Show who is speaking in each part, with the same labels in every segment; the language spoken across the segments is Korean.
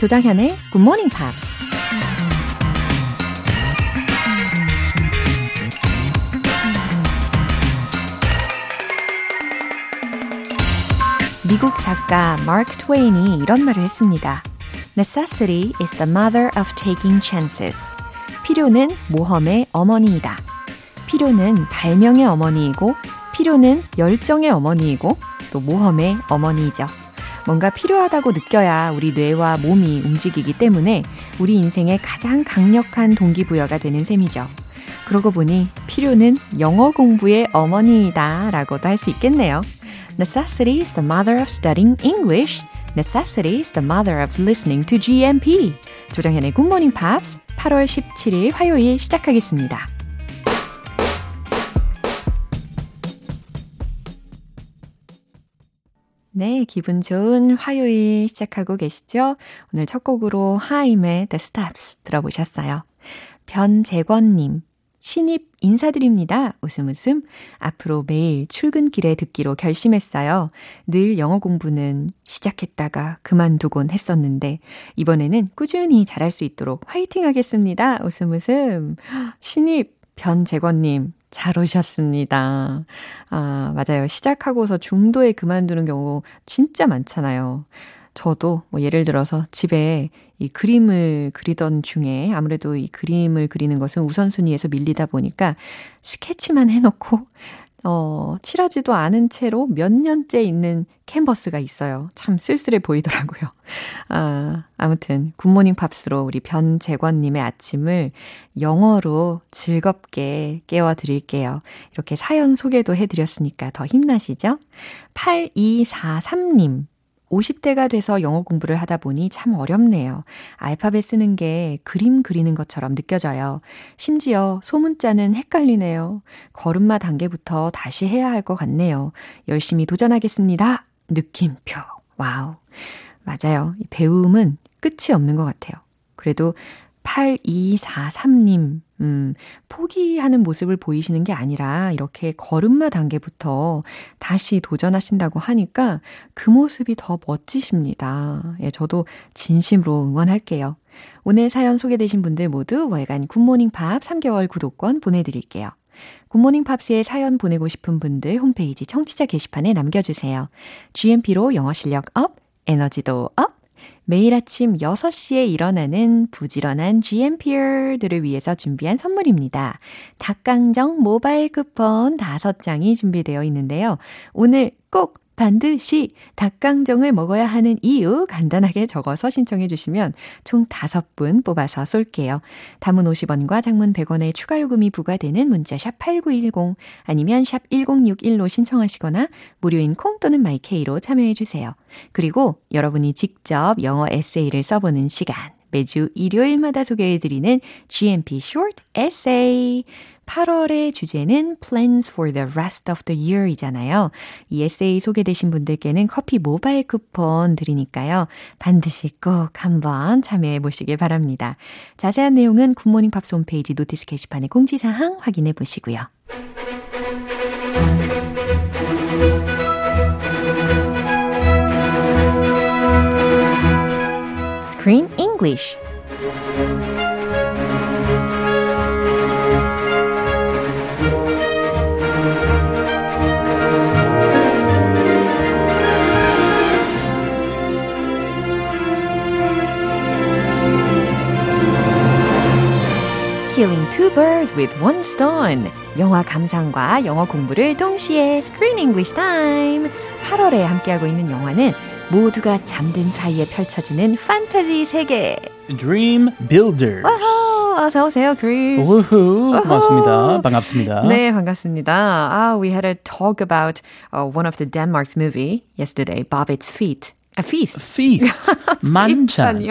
Speaker 1: 조장현의 Good Morning Pops. 미국 작가 마크 트웨인이 이런 말을 했습니다. Necessity is the mother of taking chances. 필요는 모험의 어머니이다. 필요는 발명의 어머니이고, 필요는 열정의 어머니이고, 또 모험의 어머니이죠. 뭔가 필요하다고 느껴야 우리 뇌와 몸이 움직이기 때문에 우리 인생의 가장 강력한 동기부여가 되는 셈이죠. 그러고 보니 필요는 영어 공부의 어머니이다 라고도 할 수 있겠네요. Necessity is the mother of studying English. Necessity is the mother of listening to GMP. 조정현의 Good Morning Pops 8월 17일 화요일 시작하겠습니다. 네, 기분 좋은 화요일 시작하고 계시죠? 오늘 첫 곡으로 하임의 The Steps 들어보셨어요. 변재권님, 신입 인사드립니다. 웃음 웃음. 앞으로 매일 출근길에 듣기로 결심했어요. 늘 영어 공부는 시작했다가 그만두곤 했었는데, 이번에는 꾸준히 잘할 수 있도록 화이팅 하겠습니다. 웃음 웃음. 신입 변재권님, 잘 오셨습니다. 아, 맞아요. 시작하고서 중도에 그만두는 경우 진짜 많잖아요. 저도 뭐 예를 들어서 집에 이 그림을 그리던 중에 아무래도 이 그림을 그리는 것은 우선순위에서 밀리다 보니까 스케치만 해놓고 어, 칠하지도 않은 채로 몇 년째 있는 캔버스가 있어요. 참 쓸쓸해 보이더라고요. 아, 아무튼, 굿모닝 팝스로 우리 변재권님의 아침을 영어로 즐겁게 깨워드릴게요. 이렇게 사연 소개도 해드렸으니까 더 힘나시죠? 8243님. 50대가 돼서 영어 공부를 하다 보니 참 어렵네요. 알파벳 쓰는 게 그림 그리는 것처럼 느껴져요. 심지어 소문자는 헷갈리네요. 걸음마 단계부터 다시 해야 할 것 같네요. 열심히 도전하겠습니다. 느낌표. 와우. 맞아요. 배움은 끝이 없는 것 같아요. 그래도 8243님, 음, 포기하는 모습을 보이시는 게 아니라 이렇게 걸음마 단계부터 다시 도전하신다고 하니까 그 모습이 더 멋지십니다. 예, 저도 진심으로 응원할게요. 오늘 사연 소개되신 분들 모두 월간 굿모닝 팝 3개월 구독권 보내드릴게요. 굿모닝 팝스에 사연 보내고 싶은 분들 홈페이지 청취자 게시판에 남겨주세요. GMP로 영어 실력 up, 에너지도 up, 매일 아침 6시에 일어나는 부지런한 GMPer들을 위해서 준비한 선물입니다. 닭강정 모바일 쿠폰 5장이 준비되어 있는데요. 오늘 꼭 반드시 닭강정을 먹어야 하는 이유 간단하게 적어서 신청해 주시면 총 5분 뽑아서 쏠게요. 단문 50원과 장문 100원의 추가 요금이 부과되는 문자 샵 8910 아니면 샵 1061로 신청하시거나 무료인 콩 또는 마이케이로 참여해 주세요. 그리고 여러분이 직접 영어 에세이를 써보는 시간 매주 일요일마다 소개해드리는 GMP Short Essay. 8월의 주제는 Plans for the rest of the year 이잖아요. 이 에세이 소개되신 분들께는 커피 모바일 쿠폰 드리니까요. 반드시 꼭 한번 참여해 보시길 바랍니다. 자세한 내용은 굿모닝 팝스 홈페이지 notice 게시판의 공지사항 확인해 보시고요. Screen English two birds with one stone. 영화 감상과 영어 공부를 동시에 Screen English Time. 8월에 함께하고 있는 영화는 모두가 잠든 사이에 펼쳐지는 판타지 세계.
Speaker 2: Dream Builders.
Speaker 1: 와우, 어서 오세요, 그리스.
Speaker 2: 우후, 고맙습니다. 반갑습니다.
Speaker 1: 네, 반갑습니다. Ah, we had a talk about uh, one of the Denmark's movie yesterday, Bobbitt's Feet. A feast.
Speaker 2: Feast. 만찬.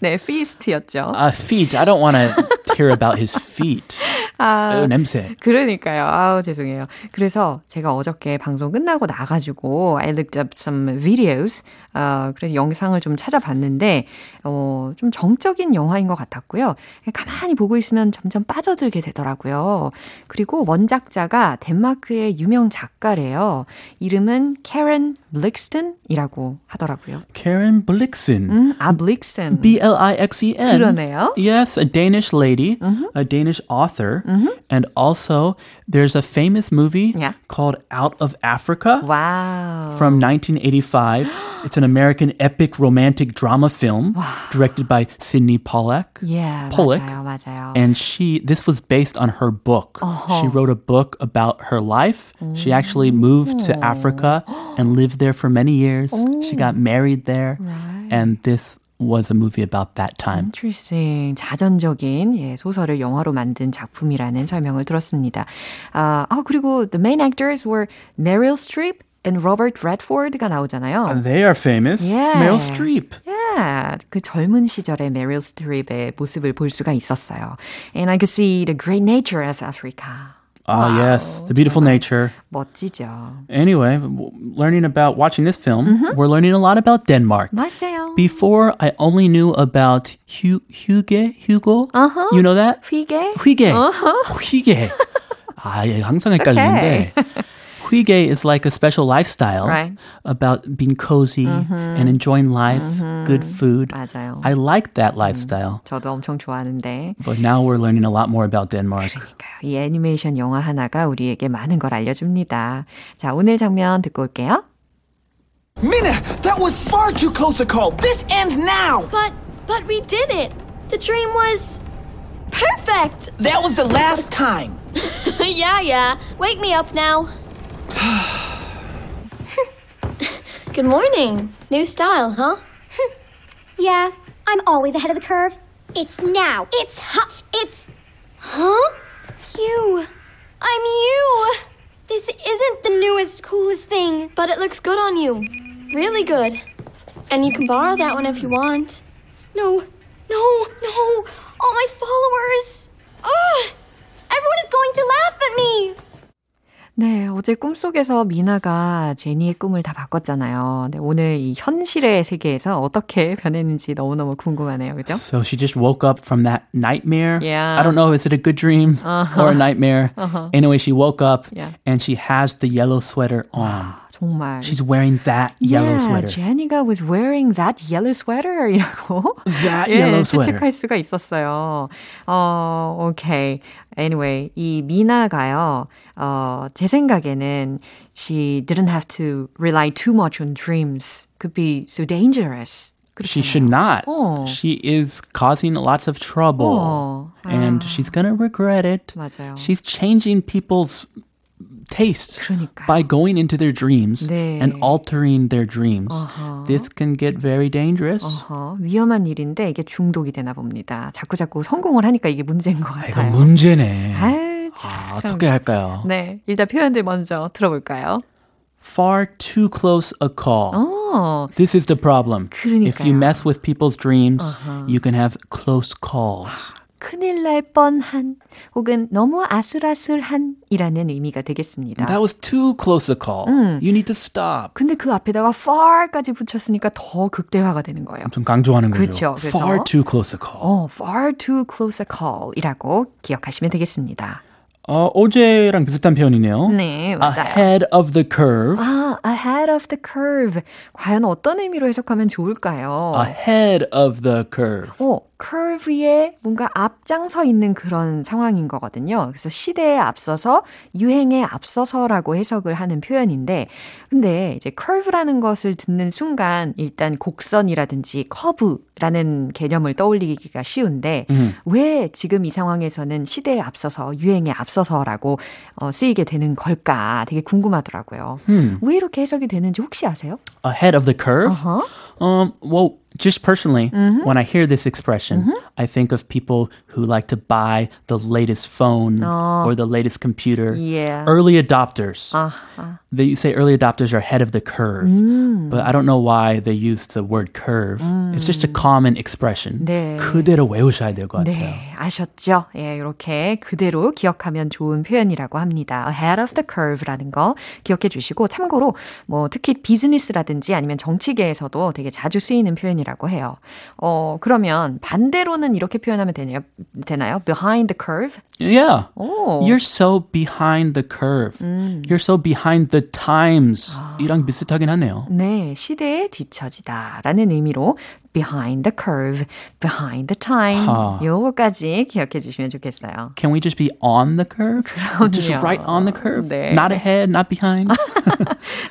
Speaker 1: 네, feast였죠.
Speaker 2: A feet. I don't want to hear about his feet.
Speaker 1: 아,
Speaker 2: 어, 냄새.
Speaker 1: 그러니까요. 아우, 죄송해요. 그래서 제가 어저께 방송 끝나고 나가지고 I looked up some videos. 어, 그래서 영상을 좀 찾아봤는데, 어, 좀 정적인 영화인 것 같았고요. 가만히 보고 있으면 점점 빠져들게 되더라고요. 그리고 원작자가 덴마크의 유명 작가래요. 이름은 캐런 블릭슨이라고 하더라고요.
Speaker 2: Karen Blixen.
Speaker 1: 음, 아, 블릭슨.
Speaker 2: B L I X E N.
Speaker 1: 그러네요.
Speaker 2: Yes, a Danish lady, a Danish author, and also there's a famous movie
Speaker 1: Yeah.
Speaker 2: called Out of Africa
Speaker 1: 와우.
Speaker 2: from 1985. it's an American epic romantic drama film directed by Sidney Pollack.
Speaker 1: Yeah,
Speaker 2: Pollock.
Speaker 1: 맞아요, 맞아요.
Speaker 2: And she, this was based on her book. She wrote a book about her life. She actually moved to Africa and lived there for many years. She got married there. And this was a movie about that time.
Speaker 1: Interesting. 자전적인 예, 소설을 영화로 만든 작품이라는 설명을 들었습니다. 아, 아, 그리고 the main actors were Meryl Streep and Robert Redford가 나오잖아요.
Speaker 2: They are famous.
Speaker 1: Yeah.
Speaker 2: Meryl Streep.
Speaker 1: Yeah, 그 젊은 시절의 메릴 스트립의 모습을 볼 수가 있었어요. And I could see the great nature of Africa.
Speaker 2: Ah, yes, the beautiful nature.
Speaker 1: 멋지죠.
Speaker 2: Anyway, w- learning about watching this film, we're learning a lot about Denmark.
Speaker 1: 맞아요.
Speaker 2: Before, I only knew about Hu- Hugo. Hugo,
Speaker 1: Uh-huh.
Speaker 2: you know that?
Speaker 1: 휘게?
Speaker 2: Huige. Huige. 아, 예, 항상 헷갈리는데. Huige is like a special lifestyle
Speaker 1: Right.
Speaker 2: about being cozy and enjoying life, good food.
Speaker 1: 맞아요.
Speaker 2: I like that lifestyle.
Speaker 1: 저도 엄청 좋아하는데
Speaker 2: But now we're learning a lot more about Denmark.
Speaker 1: 그러니까요. 이 애니메이션 영화 하나가 우리에게 많은 걸 알려줍니다. 자, 오늘 장면 듣고 올게요.
Speaker 3: Minna, that was far too close a call. This ends now.
Speaker 4: But, but we did it. The dream was perfect.
Speaker 3: That was the last time.
Speaker 4: yeah, yeah. Wake me up now. Good morning. New style, huh?
Speaker 5: Yeah, I'm always ahead of the curve. It's now. It's hot. It's.
Speaker 4: Huh?
Speaker 5: You. I'm you. This isn't the newest, coolest thing.
Speaker 4: But it looks good on you. Really good. And you can borrow that one if you want.
Speaker 5: No, no, no. All my followers. Ugh! Everyone is going to laugh at me.
Speaker 1: 네, 어제 꿈속에서 미나가 제니의 꿈을 다 바꿨잖아요. 네, 오늘 이 현실의 세계에서 어떻게 변했는지 너무너무 궁금하네요. 그죠?
Speaker 2: So she just woke up from that nightmare.
Speaker 1: Yeah.
Speaker 2: I don't know, is it a good dream or a nightmare? Anyway, she woke up
Speaker 1: Yeah.
Speaker 2: and she has the yellow sweater on.
Speaker 1: 정말.
Speaker 2: She's wearing that yellow
Speaker 1: yeah,
Speaker 2: sweater.
Speaker 1: 제니가 was wearing that yellow sweater이라고
Speaker 2: That
Speaker 1: 예,
Speaker 2: yellow sweater.
Speaker 1: 추측할 수가 있었어요. 어, 오케이. Anyway, 이 미나가요. 어, 제 생각에는 she didn't have to rely too much on dreams. Could be so dangerous.
Speaker 2: She should not.
Speaker 1: Oh.
Speaker 2: She is causing lots of trouble.
Speaker 1: Oh.
Speaker 2: And she's going to regret it.
Speaker 1: 맞아요.
Speaker 2: She's changing people's tastes
Speaker 1: 그러니까요.
Speaker 2: by going into their dreams
Speaker 1: 네.
Speaker 2: and altering their dreams. This can get very dangerous.
Speaker 1: 어허, 위험한 일인데 이게 중독이 되나 봅니다. 자꾸 자꾸 성공을 하니까 이게 문제인 것
Speaker 2: 이거
Speaker 1: 같아요.
Speaker 2: 문제네.
Speaker 1: 아유, 참.
Speaker 2: 아, 어떻게 할까요?
Speaker 1: 네, 일단 표현들 먼저 들어볼까요?
Speaker 2: Far too close a call.
Speaker 1: 어,
Speaker 2: This is the problem. If you
Speaker 1: 그러니까요.
Speaker 2: mess with people's dreams, you can have close calls.
Speaker 1: 큰일 날 뻔한 혹은 너무 아슬아슬한 이라는 의미가 되겠습니다.
Speaker 2: That was too close a call. You need to stop.
Speaker 1: 근데 그 앞에다가 far까지 붙였으니까 더 극대화가 되는 거예요.
Speaker 2: 좀 강조하는 거죠.
Speaker 1: 그쵸, 그래서-
Speaker 2: Far too close a call.
Speaker 1: 어, far too close a call이라고 기억하시면 되겠습니다.
Speaker 2: 어, 어제랑 비슷한 표현이네요.
Speaker 1: 네, 맞아요.
Speaker 2: Ahead of the curve.
Speaker 1: 아, ahead of the curve. 과연 어떤 의미로 해석하면 좋을까요?
Speaker 2: Ahead of the curve.
Speaker 1: 어, curve에 뭔가 앞장서 있는 그런 상황인 거거든요. 그래서 시대에 앞서서 유행에 앞서서라고 해석을 하는 표현인데, 근데 이제 curve라는 것을 듣는 순간 일단 곡선이라든지 커브라는 개념을 떠올리기가 쉬운데, 왜 지금 이 상황에서는 시대에 앞서서 유행에 앞서서라고 어, 쓰이게 되는 걸까 되게 궁금하더라고요. 왜 이렇게 해석이 되는지 혹시 아세요?
Speaker 2: Ahead of the curve.
Speaker 1: Uh-huh.
Speaker 2: Um, well, just personally,
Speaker 1: Mm-hmm.
Speaker 2: when I hear this expression, I think of people who like to buy the latest phone
Speaker 1: Oh.
Speaker 2: or the latest computer.
Speaker 1: Yeah.
Speaker 2: Early adopters.
Speaker 1: 아하.
Speaker 2: They say early adopters are ahead of the curve,
Speaker 1: Mm.
Speaker 2: but I don't know why they use the word curve. It's just a common expression.
Speaker 1: 네.
Speaker 2: 그대로 외우셔야 될 것 같아요.
Speaker 1: 네, 아셨죠? 예, 이렇게 그대로 기억하면 좋은 표현이라고 합니다. ahead of the curve라는 거 기억해 주시고 참고로 뭐 특히 비즈니스라든지 아니면 정치계에서도 되게 자주 쓰이는 표현이라고 해요. 어, 그러면 반대로는 이렇게 표현하면 되나요? 되나요? behind the curve?
Speaker 2: Yeah.
Speaker 1: 오.
Speaker 2: You're so behind the curve. You're so behind the times. 이랑 비슷하긴 하네요.
Speaker 1: 네, 시대에 뒤처지다라는 의미로 behind the curve, behind the time.
Speaker 2: 아.
Speaker 1: 요거까지 기억해 주시면 좋겠어요.
Speaker 2: Can we just be on the curve? Just
Speaker 1: 그럼요.
Speaker 2: right on the curve?
Speaker 1: 네.
Speaker 2: Not ahead, not behind.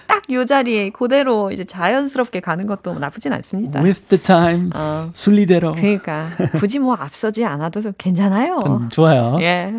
Speaker 1: 딱 요 자리에 그대로 이제 자연스럽게 가는 것도 나쁘진 않습니다.
Speaker 2: With the times.
Speaker 1: 어.
Speaker 2: 순리대로.
Speaker 1: 그러니까 굳이 뭐 앞서지 않아도 괜찮아요.
Speaker 2: 음, 좋아요.
Speaker 1: 예.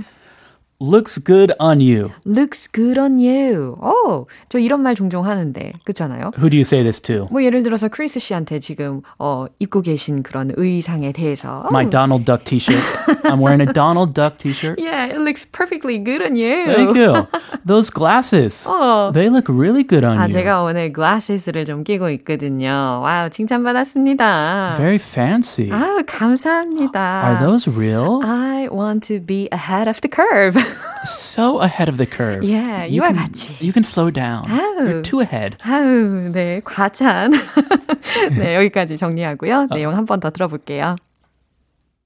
Speaker 2: Looks good on you.
Speaker 1: Looks good on you. 오, 저 이런 말 종종 하는데 그렇잖아요.
Speaker 2: Who do you say this to?
Speaker 1: 뭐 예를 들어서 크리스 씨한테 지금 어 입고 계신 그런 의상에 대해서
Speaker 2: My
Speaker 1: 어,
Speaker 2: Donald Duck t-shirt. I'm wearing a Donald Duck t-shirt.
Speaker 1: Yeah, it looks perfectly good on you.
Speaker 2: Thank you. Those glasses.
Speaker 1: 어.
Speaker 2: They look really good on
Speaker 1: 아,
Speaker 2: you.
Speaker 1: 제가 오늘 glasses를 좀 끼고 있거든요. 와우, 칭찬받았습니다.
Speaker 2: Very fancy.
Speaker 1: 아우, 감사합니다.
Speaker 2: Are those real?
Speaker 1: I want to be ahead of the curve.
Speaker 2: so ahead of the curve.
Speaker 1: Yeah,
Speaker 2: you
Speaker 1: 이와
Speaker 2: can,
Speaker 1: 같이.
Speaker 2: You can slow down.
Speaker 1: 아우.
Speaker 2: You're too ahead.
Speaker 1: 아우, 네, 과찬. 네, 여기까지 정리하고요. 내용 한 번 더 들어볼게요.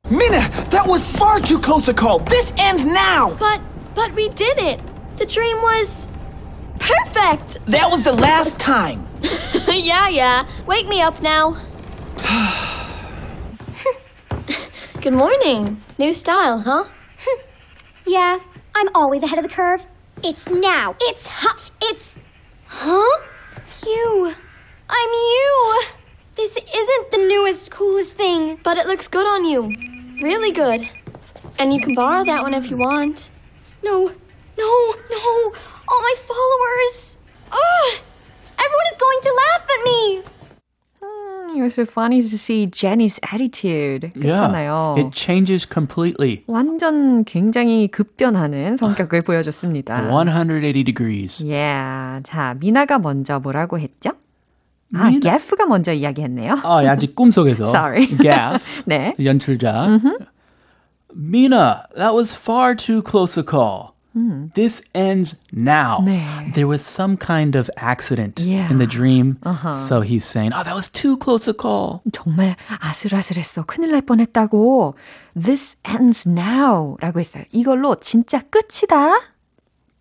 Speaker 3: Minna, that was far too close a call. This ends now.
Speaker 5: But, but we did it. The dream was perfect.
Speaker 3: That was the last time.
Speaker 5: yeah, yeah. Wake me up now. Good morning. New style, huh?
Speaker 6: Yeah, I'm always ahead of the curve. It's now. It's hot. It's.
Speaker 5: Huh?
Speaker 6: You. I'm you. This isn't the newest, coolest thing.
Speaker 4: But it looks good on you. Really good. And you can borrow that one if you want.
Speaker 6: No, no, no. All my followers. Ugh! Everyone is going to laugh at me.
Speaker 1: It was so funny to see Jenny's attitude. 그렇잖아요.
Speaker 2: It changes completely.
Speaker 1: 완전 굉장히 급변하는 성격을 보여줬습니다.
Speaker 2: 180 degrees.
Speaker 1: Yeah. 자, 미나가 먼저 뭐라고 했죠? 아, 게프가 먼저 이야기했네요.
Speaker 2: 아, 아직 꿈속에서.
Speaker 1: Sorry.
Speaker 2: Gaff.
Speaker 1: 네.
Speaker 2: 연출자. Mina, that was far too close a call. This ends now.
Speaker 1: 네.
Speaker 2: There was some kind of accident
Speaker 1: Yeah.
Speaker 2: in the dream. So he's saying, oh, that was too close a call.
Speaker 1: 정말 아슬아슬했어. 큰일 날 뻔했다고. This ends now. 라고 했어요. 이걸로 진짜 끝이다.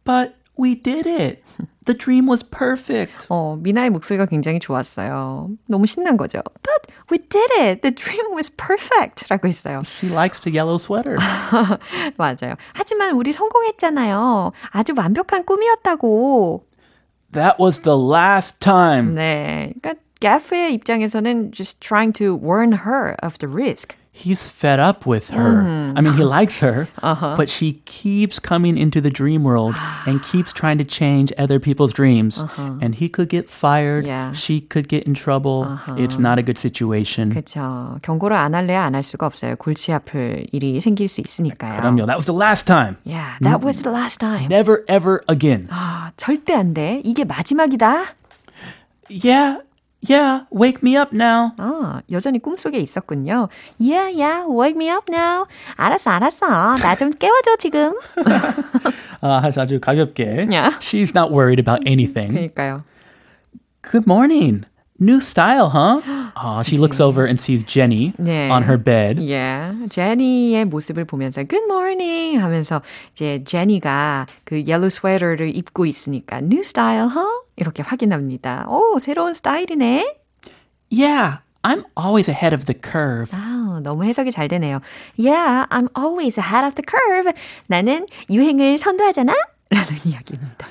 Speaker 2: But we did it. The dream was perfect.
Speaker 1: 어, 미나의 목소리가 굉장히 좋았어요. 너무 신난 거죠. But we did it. The dream was perfect. 라고 했어요.
Speaker 2: She likes the yellow sweater.
Speaker 1: 맞아요. 하지만 우리 성공했잖아요. 아주 완벽한 꿈이었다고.
Speaker 2: that was the last time.
Speaker 1: 네. 그러니까 게프의 입장에서는 just trying to warn her of the risk.
Speaker 2: He's fed up with her. I mean, he likes her, but she keeps coming into the dream world and keeps trying to change other people's dreams. And he could get fired.
Speaker 1: Yeah.
Speaker 2: She could get in trouble. It's not a good situation.
Speaker 1: 그렇죠. 경고를 안 할래야 안 할 수가 없어요. 골치 아플 일이 생길 수 있으니까요.
Speaker 2: 그럼요. That was the last time.
Speaker 1: Yeah, that was the last time.
Speaker 2: Never, ever again.
Speaker 1: 아, 절대 안 돼. 이게 마지막이다.
Speaker 2: Yeah, yeah, wake me up now.
Speaker 1: 아, 여전히 꿈속에 있었군요. Yeah, yeah, wake me up now. 알았어, 알았어. 나 좀 깨워줘, 지금.
Speaker 2: 아, 아주 가볍게.
Speaker 1: Yeah.
Speaker 2: She's not worried about anything.
Speaker 1: 그러니까요.
Speaker 2: Good morning. New style, huh? Ah, she looks over and sees Jenny
Speaker 1: 네.
Speaker 2: on her bed.
Speaker 1: Yeah, 제니의 모습을 보면서 Good morning 하면서 이제 제니가 그 옐로우 스웨터를 입고 있으니까 New style, huh? 이렇게 확인합니다. 오, 새로운 스타일이네.
Speaker 2: Yeah, I'm always ahead of the curve.
Speaker 1: 아, 너무 해석이 잘 되네요. Yeah, I'm always ahead of the curve. 나는 유행을 선도하잖아? 라는 이야기입니다.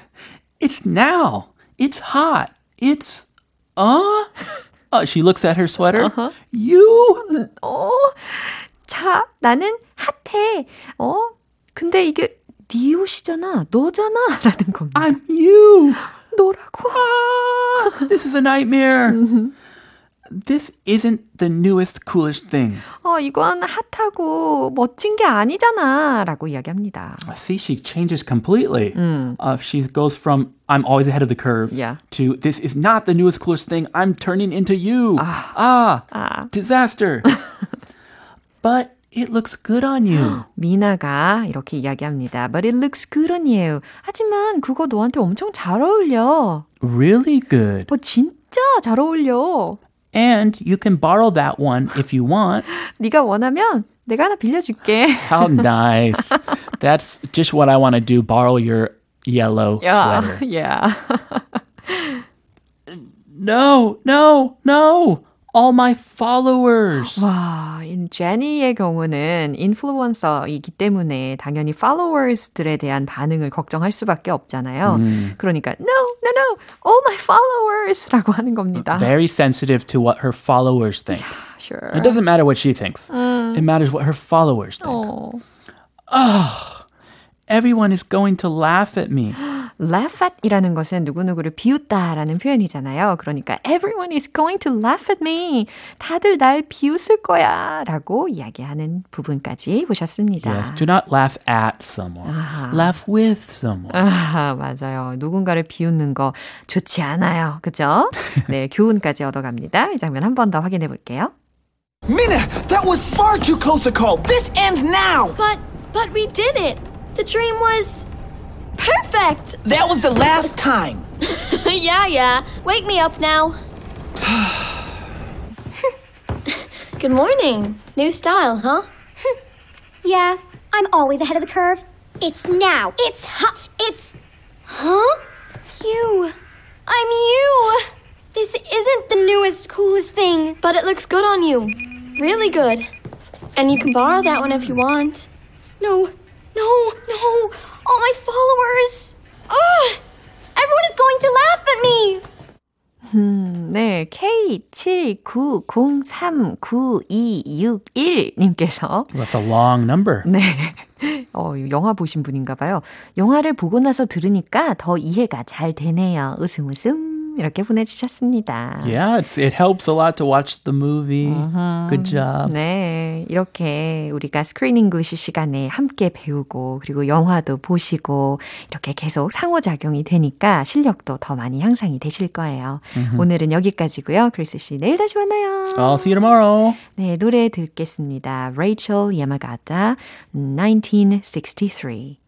Speaker 2: It's now. It's hot. It's uh. Uh, she looks at her sweater. You.
Speaker 1: 어, 자, 나는 핫해. 어, 근데 이게 네 옷이잖아. 너잖아. 라는 겁니다.
Speaker 2: I'm you.
Speaker 1: 너라고.
Speaker 2: Ah, this is a nightmare. this isn't the newest, coolest thing.
Speaker 1: 어, 이건 핫하고 멋진 게 아니잖아. 라고 이야기합니다.
Speaker 2: See, she changes completely. Uh, she goes from I'm always ahead of the curve
Speaker 1: Yeah.
Speaker 2: to this is not the newest, coolest thing. I'm turning into you. Ah, disaster. but it looks good on you.
Speaker 1: 미나가 이렇게 이야기합니다. But it looks good on you. 하지만 그거 너한테 엄청 잘 어울려.
Speaker 2: really good.
Speaker 1: 어, 진짜 잘 어울려.
Speaker 2: And you can borrow that one if you want.
Speaker 1: 네가 원하면 내가 하나 빌려줄게.
Speaker 2: How nice. That's just what I want to do. Borrow your yellow sweater.
Speaker 1: yeah.
Speaker 2: No, no, no. All my followers.
Speaker 1: 와, 이 제니의 경우는 인플루언서이기 때문에 당연히 followers들에 대한 반응을 걱정할 수밖에 없잖아요. 그러니까 no, no, no, all my followers라고 하는 겁니다.
Speaker 2: Very sensitive to what her followers think.
Speaker 1: Sure.
Speaker 2: It doesn't matter what she thinks. It matters what her followers think.
Speaker 1: 어.
Speaker 2: Everyone is going to laugh at me.
Speaker 1: laugh at이라는 것은 누구누구를 비웃다라는 표현이잖아요. 그러니까 everyone is going to laugh at me. 다들 날 비웃을 거야. 라고 이야기하는 부분까지 보셨습니다.
Speaker 2: Yes, do not laugh at someone. Laugh with someone.
Speaker 1: 아, 맞아요. 누군가를 비웃는 거 좋지 않아요. 그죠? 네, 교훈까지 얻어갑니다. 이 장면 한 번 더 확인해 볼게요.
Speaker 3: Minna, that was far too close a call. This ends now.
Speaker 6: But, but we did it. The dream was perfect.
Speaker 3: That was the last time.
Speaker 6: yeah, yeah. Wake me up now. Good morning. New style, huh?
Speaker 5: Yeah, I'm always ahead of the curve. It's now. It's hot. It's. Huh? You. I'm you. This isn't the newest, coolest thing.
Speaker 4: But it looks good on you. Really good. And you can borrow that one if you want.
Speaker 5: No, no, no. All my followers. Ugh! Everyone is going to laugh at me.
Speaker 1: 네, K79039261님께서
Speaker 2: That's a long number.
Speaker 1: 네. 어, 영화 보신 분인가 봐요. 영화를 보고 나서 들으니까 더 이해가 잘 되네요. 웃음 웃음. 이렇게 보내주셨습니다.
Speaker 2: Yeah, it's it helps a lot to watch the movie. Good job.
Speaker 1: 네, 이렇게 우리가 Screen English 시간에 함께 배우고 그리고 영화도 보시고 이렇게 계속 상호작용이 되니까 실력도 더 많이 향상이 되실 거예요. 오늘은 여기까지고요. 크리스 씨 내일 다시 만나요.
Speaker 2: I'll see you tomorrow.
Speaker 1: 네, 노래 듣겠습니다. Rachel Yamagata, 1963.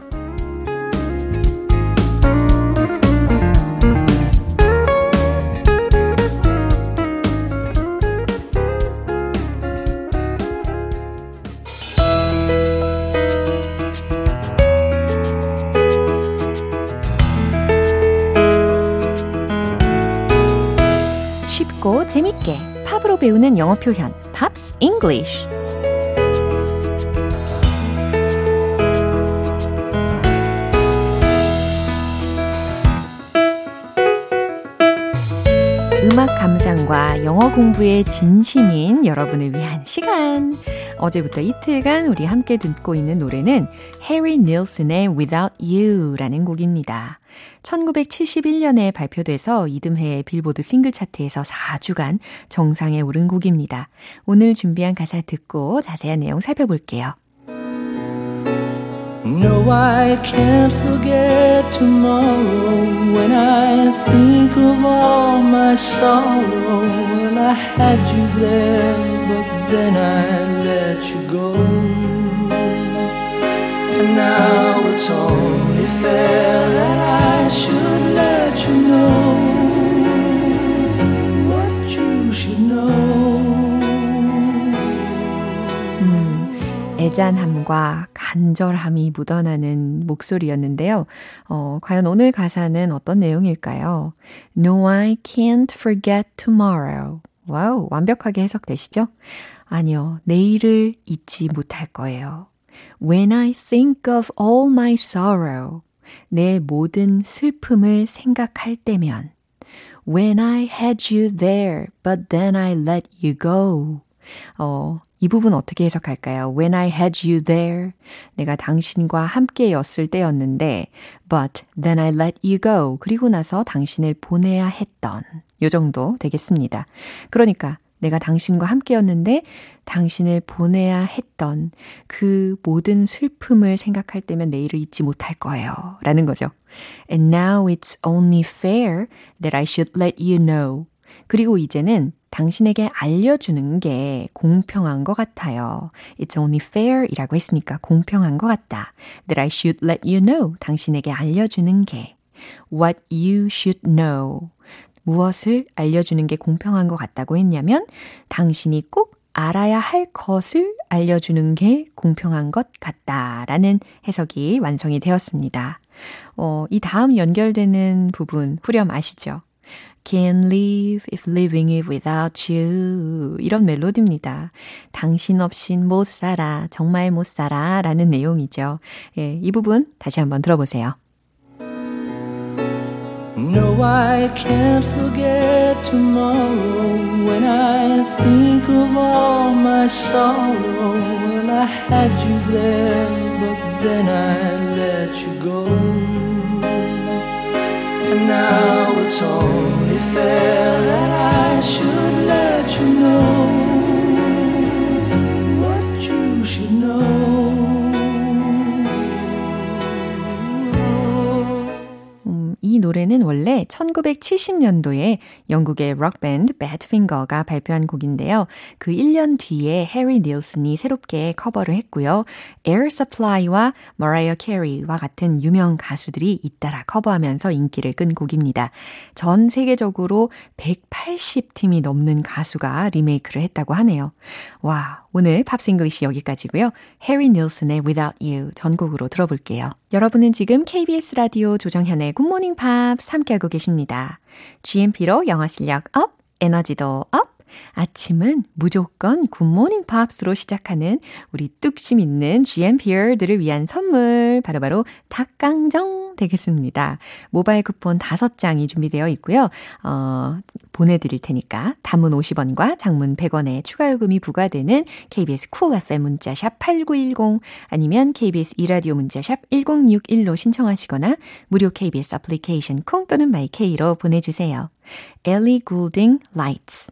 Speaker 1: 재밌게 팝으로 배우는 영어 표현 Pops English 음악 감상과 영어 공부의 진심인 여러분을 위한 시간. 어제부터 이틀간 우리 함께 듣고 있는 노래는 해리 닐슨의 Without You라는 곡입니다. 1971년에 발표돼서 이듬해 빌보드 싱글 차트에서 4주간 정상에 오른 곡입니다. 오늘 준비한 가사 듣고 자세한 내용 살펴볼게요.
Speaker 7: No, I can't forget tomorrow when I think of all my sorrow. When I had you there, but then I let you go. And now it's only
Speaker 1: 애잔함과 간절함이 묻어나는 목소리였는데요. 어, 과연 오늘 가사는 어떤 내용일까요? No, I can't forget tomorrow. 와우, 완벽하게 해석되시죠? 아니요, 내일을 잊지 못할 거예요. When I think of all my sorrow. 내 모든 슬픔을 생각할 때면. When I had you there, but then I let you go. 어, 이 부분 어떻게 해석할까요? When I had you there. 내가 당신과 함께였을 때였는데, but then I let you go. 그리고 나서 당신을 보내야 했던. 요 정도 되겠습니다. 그러니까 내가 당신과 함께였는데 당신을 보내야 했던 그 모든 슬픔을 생각할 때면 내일을 잊지 못할 거예요. 라는 거죠. And now it's only fair that I should let you know. 그리고 이제는 당신에게 알려주는 게 공평한 것 같아요. It's only fair 이라고 했으니까 공평한 것 같다. That I should let you know. 당신에게 알려주는 게. What you should know. 무엇을 알려주는 게 공평한 것 같다고 했냐면 당신이 꼭 알아야 할 것을 알려주는 게 공평한 것 같다라는 해석이 완성이 되었습니다. 어, 이 다음 연결되는 부분 후렴 아시죠? Can't live if living it without you. 이런 멜로디입니다. 당신 없인 못 살아. 정말 못 살아. 라는 내용이죠. 예, 이 부분 다시 한번 들어보세요.
Speaker 7: No, I can't forget tomorrow when I think of all my sorrow. Well, I had you there, but then I let you go. And now it's only fair
Speaker 1: 이 노래는 원래 1970년도에 영국의 록밴드 Badfinger가 발표한 곡인데요. 그 1년 뒤에 해리 닐슨이 새롭게 커버를 했고요. Air Supply와 Mariah Carey와 같은 유명 가수들이 잇따라 커버하면서 인기를 끈 곡입니다. 전 세계적으로 180팀이 넘는 가수가 리메이크를 했다고 하네요. 와, 오늘 Pops English 여기까지고요. 해리 닐슨의 Without You 전곡으로 들어볼게요. 여러분은 지금 KBS 라디오 조정현의 굿모닝 팝스 함께하고 계십니다. GMP로 영어 실력 up, 에너지도 up, 아침은 무조건 굿모닝 팝스로 시작하는 우리 뚝심 있는 GMPer들을 위한 선물 바로 바로 닭강정 되겠습니다. 모바일 쿠폰 5장이 준비되어 있고요. 어, 보내드릴 테니까 단문 50원과 장문 100원의 추가 요금이 부과되는 KBS Cool FM 문자샵 8910 아니면 KBS 2라디오 문자샵 1061로 신청하시거나 무료 KBS 애플리케이션 콩 또는 마이케이로 보내주세요. Ellie Goulding Lights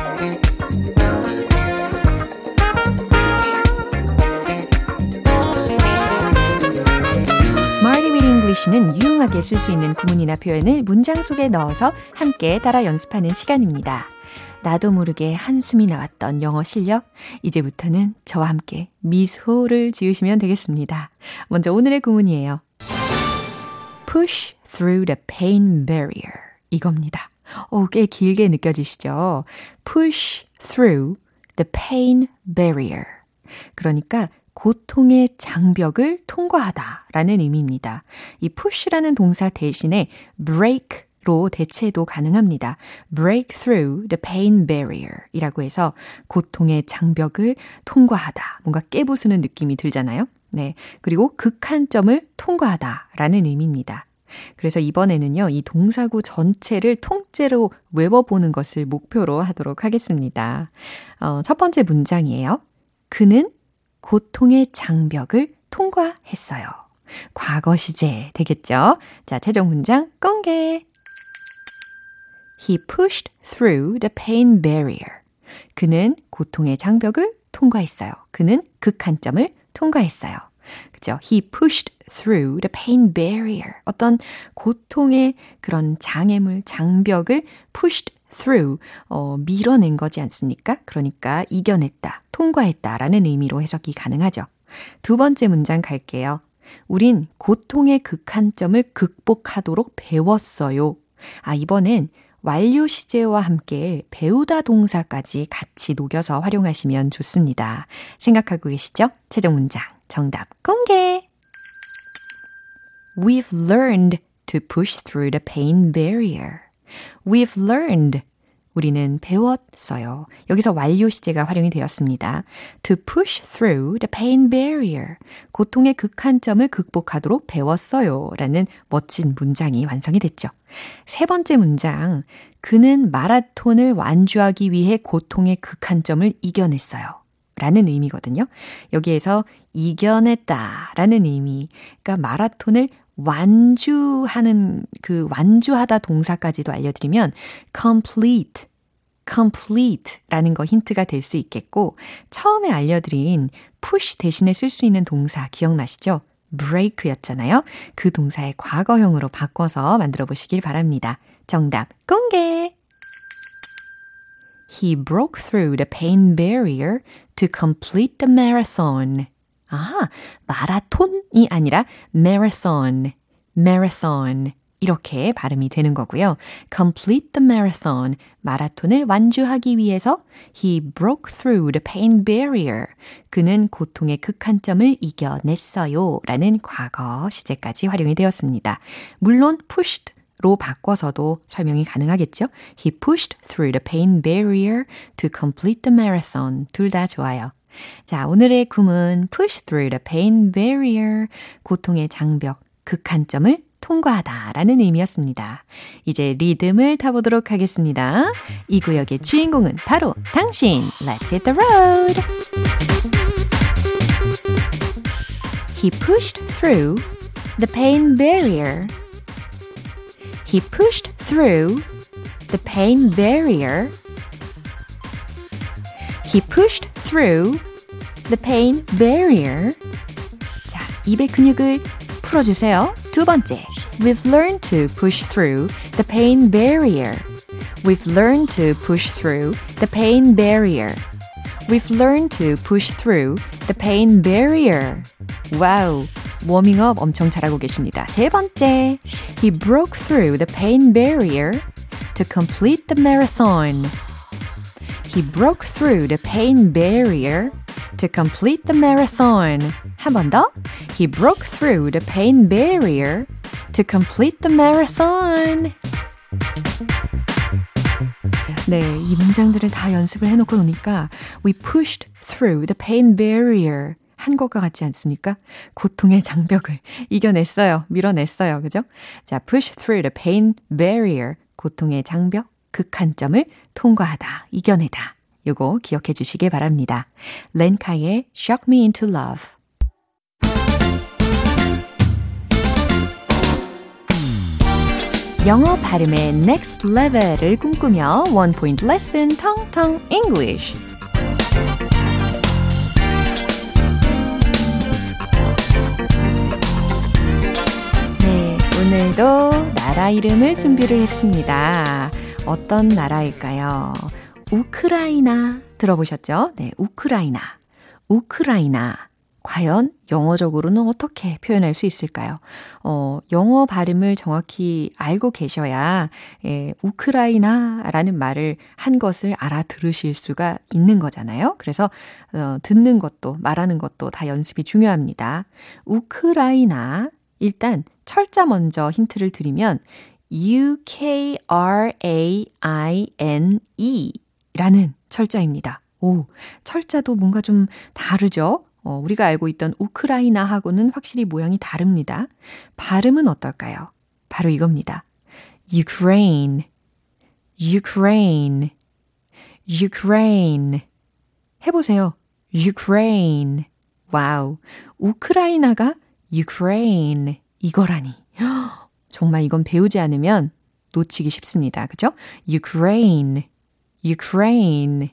Speaker 1: 는 유용하게 쓸 수 있는 구문이나 표현을 문장 속에 넣어서 함께 따라 연습하는 시간입니다. 나도 모르게 한숨이 나왔던 영어 실력, 이제부터는 저와 함께 미소를 지으시면 되겠습니다. 먼저 오늘의 구문이에요. push through the pain barrier. 이겁니다. 오, 꽤 길게 느껴지시죠? push through the pain barrier. 그러니까 고통의 장벽을 통과하다 라는 의미입니다. 이 push라는 동사 대신에 break 로 대체도 가능합니다. break through the pain barrier 이라고 해서 고통의 장벽을 통과하다. 뭔가 깨부수는 느낌이 들잖아요. 네. 그리고 극한점을 통과하다 라는 의미입니다. 그래서 이번에는요, 이 동사구 전체를 통째로 외워보는 것을 목표로 하도록 하겠습니다. 어, 첫 번째 문장이에요. 그는 고통의 장벽을 통과했어요. 과거 시제 되겠죠? 자, 최종 문장 공개. He pushed through the pain barrier. 그는 고통의 장벽을 통과했어요. 그는 극한점을 통과했어요. 그죠? He pushed through the pain barrier. 어떤 고통의 그런 장애물, 장벽을 pushed through, 어, 밀어낸 거지 않습니까? 그러니까 이겨냈다, 통과했다 라는 의미로 해석이 가능하죠. 두 번째 문장 갈게요. 우린 고통의 극한점을 극복하도록 배웠어요. 아, 이번엔 완료 시제와 함께 배우다 동사까지 같이 녹여서 활용하시면 좋습니다. 생각하고 계시죠? 최종 문장 정답 공개! We've learned to push through the pain barrier. We've learned 우리는 배웠어요. 여기서 완료 시제가 활용이 되었습니다. To push through the pain barrier. 고통의 극한점을 극복하도록 배웠어요. 라는 멋진 문장이 완성이 됐죠. 세 번째 문장. 그는 마라톤을 완주하기 위해 고통의 극한점을 이겨냈어요. 라는 의미거든요. 여기에서 이겨냈다 라는 의미. 그러니까 마라톤을 완주하는 그 완주하다 동사까지도 알려드리면 complete, complete라는 거 힌트가 될 수 있겠고 처음에 알려드린 push 대신에 쓸 수 있는 동사 기억나시죠? break였잖아요. 그 동사의 과거형으로 바꿔서 만들어 보시길 바랍니다. 정답 공개! He broke through the pain barrier to complete the marathon. 아, 마라톤이 아니라 marathon, marathon. 이렇게 발음이 되는 거고요. complete the marathon. 마라톤을 완주하기 위해서 he broke through the pain barrier. 그는 고통의 극한점을 이겨냈어요. 라는 과거 시제까지 활용이 되었습니다. 물론 pushed 로 바꿔서도 설명이 가능하겠죠? He pushed through the pain barrier to complete the marathon. 둘 다 좋아요. 자, 오늘의 구문 push through the pain barrier. 고통의 장벽, 극한점을 통과하다 라는 의미였습니다. 이제 리듬을 타보도록 하겠습니다. 이 구역의 주인공은 바로 당신. Let's hit the road. He pushed through the pain barrier. He pushed through the pain barrier. He pushed through the pain barrier. 자, 입의 근육을 풀어주세요. 두 번째. We've learned to push through the pain barrier. We've learned to push through the pain barrier. We've learned to push through the pain barrier. 와우. 워밍업 엄청 잘하고 계십니다. 세 번째. He broke through the pain barrier to complete the marathon. He broke through the pain barrier to complete the marathon. 한 번 더. He broke through the pain barrier to complete the marathon. 네, 이 문장들을 다 연습을 해놓고 노니까 we pushed through the pain barrier 한 것과 같지 않습니까? 고통의 장벽을 이겨냈어요. 밀어냈어요. 그죠? 자, push through the pain barrier. 고통의 장벽, 극한점을 통과하다, 이겨내다. 요거 기억해 주시길 바랍니다. 렌카의 Shock Me Into Love. 영어 발음의 next level을 꿈꾸며 one point lesson 텅텅 English. 네, 오늘도 나라 이름을 준비를 했습니다. 어떤 나라일까요? 우크라이나 들어보셨죠? 네, 우크라이나. 우크라이나. 과연 영어적으로는 어떻게 표현할 수 있을까요? 어, 영어 발음을 정확히 알고 계셔야, 예, 우크라이나라는 말을 한 것을 알아들으실 수가 있는 거잖아요. 그래서, 어, 듣는 것도, 말하는 것도 다 연습이 중요합니다. 우크라이나. 일단, 철자 먼저 힌트를 드리면, U-K-R-A-I-N-E 라는 철자입니다. 오, 철자도 뭔가 좀 다르죠? 어, 우리가 알고 있던 우크라이나하고는 확실히 모양이 다릅니다. 발음은 어떨까요? 바로 이겁니다. Ukraine, Ukraine, Ukraine. 해보세요. Ukraine. 와우. 우크라이나가 Ukraine. 이거라니. 정말 이건 배우지 않으면 놓치기 쉽습니다. 그죠? Ukraine, Ukraine.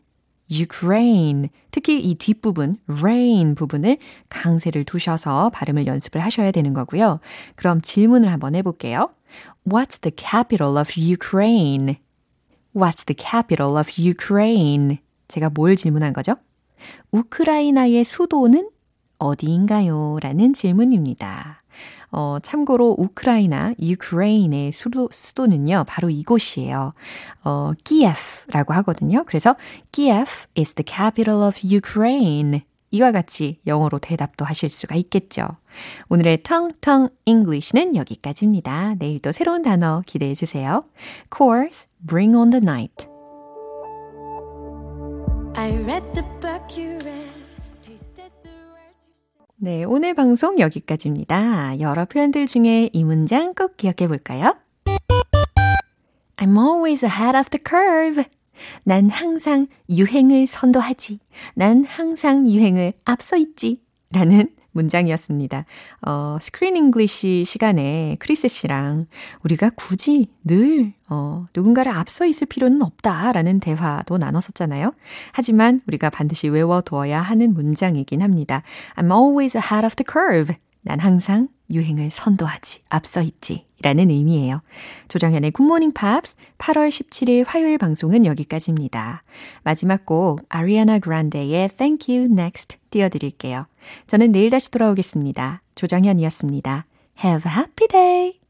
Speaker 1: Ukraine. 특히 이 뒷부분, rain 부분을 강세를 두셔서 발음을 연습을 하셔야 되는 거고요. 그럼 질문을 한번 해볼게요. What's the capital of Ukraine? What's the capital of Ukraine? 제가 뭘 질문한 거죠? 우크라이나의 수도는 어디인가요? 라는 질문입니다. 어, 참고로 우크라이나, 유크레인의 수도, 수도는요, 바로 이곳이에요. 어, 키예프라고 하거든요. 그래서 Kiev is the capital of Ukraine. 이와 같이 영어로 대답도 하실 수가 있겠죠. 오늘의 텅텅 English는 여기까지입니다. 내일도 새로운 단어 기대해 주세요. Course, bring on the night. 네, 오늘 방송 여기까지입니다. 여러 표현들 중에 이 문장 꼭 기억해 볼까요? I'm always ahead of the curve. 난 항상 유행을 선도하지. 난 항상 유행을 앞서 있지. 라는 문장이었습니다. 어, Screen English 시간에 크리스 씨랑 우리가 굳이 늘 어, 누군가를 앞서 있을 필요는 없다라는 대화도 나눴었잖아요. 하지만 우리가 반드시 외워두어야 하는 문장이긴 합니다. I'm always ahead of the curve. 난 항상 유행을 선도하지, 앞서 있지. 라는 의미예요. 조정현의 굿모닝 팝스 8월 17일 화요일 방송은 여기까지입니다. 마지막 곡 아리아나 그란데의 Thank You Next 띄워드릴게요. 저는 내일 다시 돌아오겠습니다. 조정현이었습니다. Have a happy day!